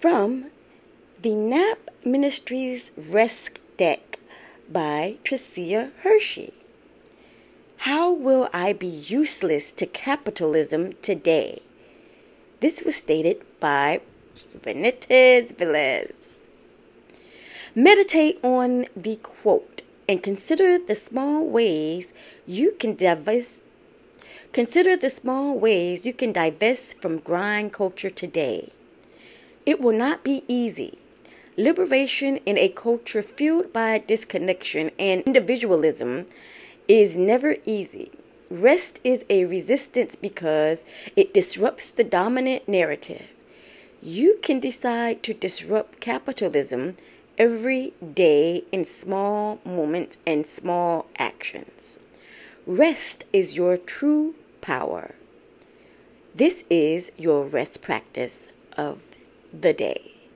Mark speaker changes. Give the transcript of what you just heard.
Speaker 1: from the Nap Ministry's Rest Deck by Tricia Hersey. How will I be useless to capitalism today? This was stated by Benitez Velez. Meditate on the quote and consider the small ways you can divest Consider the small ways you can divest from grind culture today. It will not be easy. Liberation in a culture fueled by disconnection and individualism is never easy. Rest is a resistance because it disrupts the dominant narrative. You can decide to disrupt capitalism every day in small moments and small actions. Rest is your true power. This is your rest practice of the day.